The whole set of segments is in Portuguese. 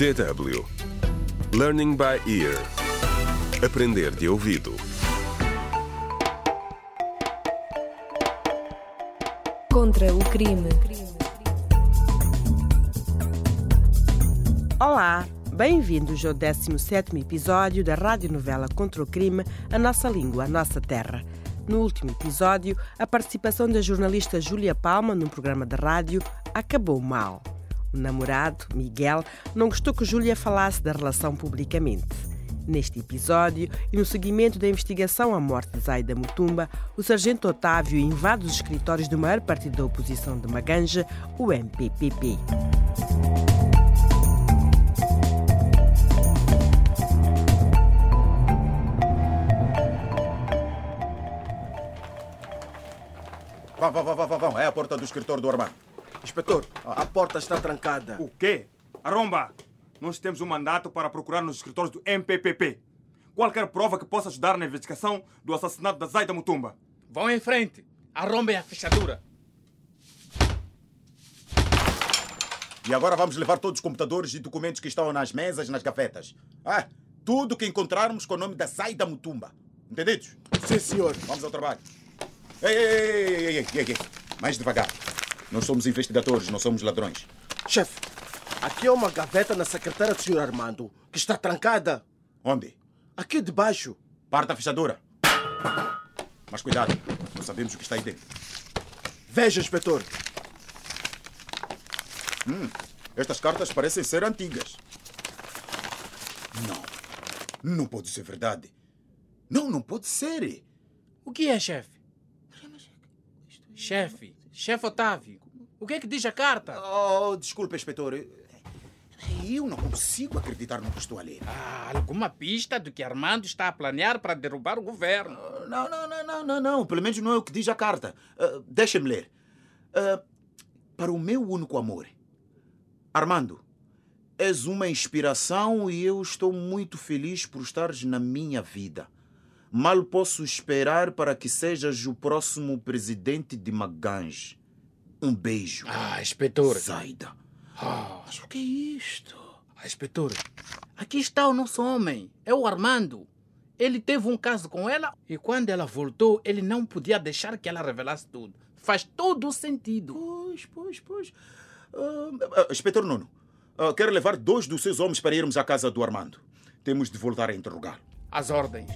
DW Learning by Ear Aprender de ouvido Contra o crime. Olá, bem-vindos ao 17º episódio da radionovela Contra o Crime, A Nossa Língua, a Nossa Terra. No último episódio, a participação da jornalista Júlia Palma num programa de rádio acabou mal. O namorado, Miguel, não gostou que Júlia falasse da relação publicamente. Neste episódio, e no seguimento da investigação à morte de Zaida Mutumba, o sargento Otávio invade os escritórios do maior partido da oposição de Maganja, o MPPP. Vão, vão, vão, vão, vão. É a porta do escritório do Armando. Inspetor, a porta está trancada. O quê? Arromba! Nós temos um mandato para procurar nos escritórios do MPPP. Qualquer prova que possa ajudar na investigação do assassinato da Zaida Mutumba. Vão em frente. Arrombem a fechadura. E agora vamos levar todos os computadores e documentos que estão nas mesas, nas gavetas. Ah, tudo que encontrarmos com o nome da Zaida Mutumba. Entendidos? Sim, senhor. Vamos ao trabalho. Ei, ei, ei, ei, ei, ei, ei, ei. Mais devagar. Nós somos investigadores, não somos ladrões. Chefe, aqui é uma gaveta na secretária do senhor Armando, que está trancada. Onde? Aqui debaixo. Parte a fechadura. Mas cuidado, não sabemos o que está aí dentro. Veja, inspetor. Estas cartas parecem ser antigas. Não. Não pode ser verdade. Não, não pode ser. O que é, chefe? Chefe, chefe Otávio, o que é que diz a carta? Oh, desculpa, inspetor. Eu não consigo acreditar no que estou a ler. Ah, alguma pista do que Armando está a planear para derrubar o governo? Não, não, não, não, não, não. Pelo menos não é o que diz a carta. Ah, Deixa-me ler. Ah, para o meu único amor. Armando, és uma inspiração e eu estou muito feliz por estares na minha vida. Mal posso esperar para que sejas o próximo presidente de Magange. Um beijo. Ah, inspetor. Zaida. Ah, Mas o que é isto? ah, inspetor, aqui está o nosso homem, é o Armando. Ele teve um caso com ela e quando ela voltou, ele não podia deixar que ela revelasse tudo. Faz todo o sentido. Pois, pois, pois. Ah, inspetor Nuno, ah, quero levar dois dos seus homens para irmos à casa do Armando. Temos de voltar a interrogá-lo. As ordens.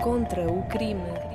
Contra o crime.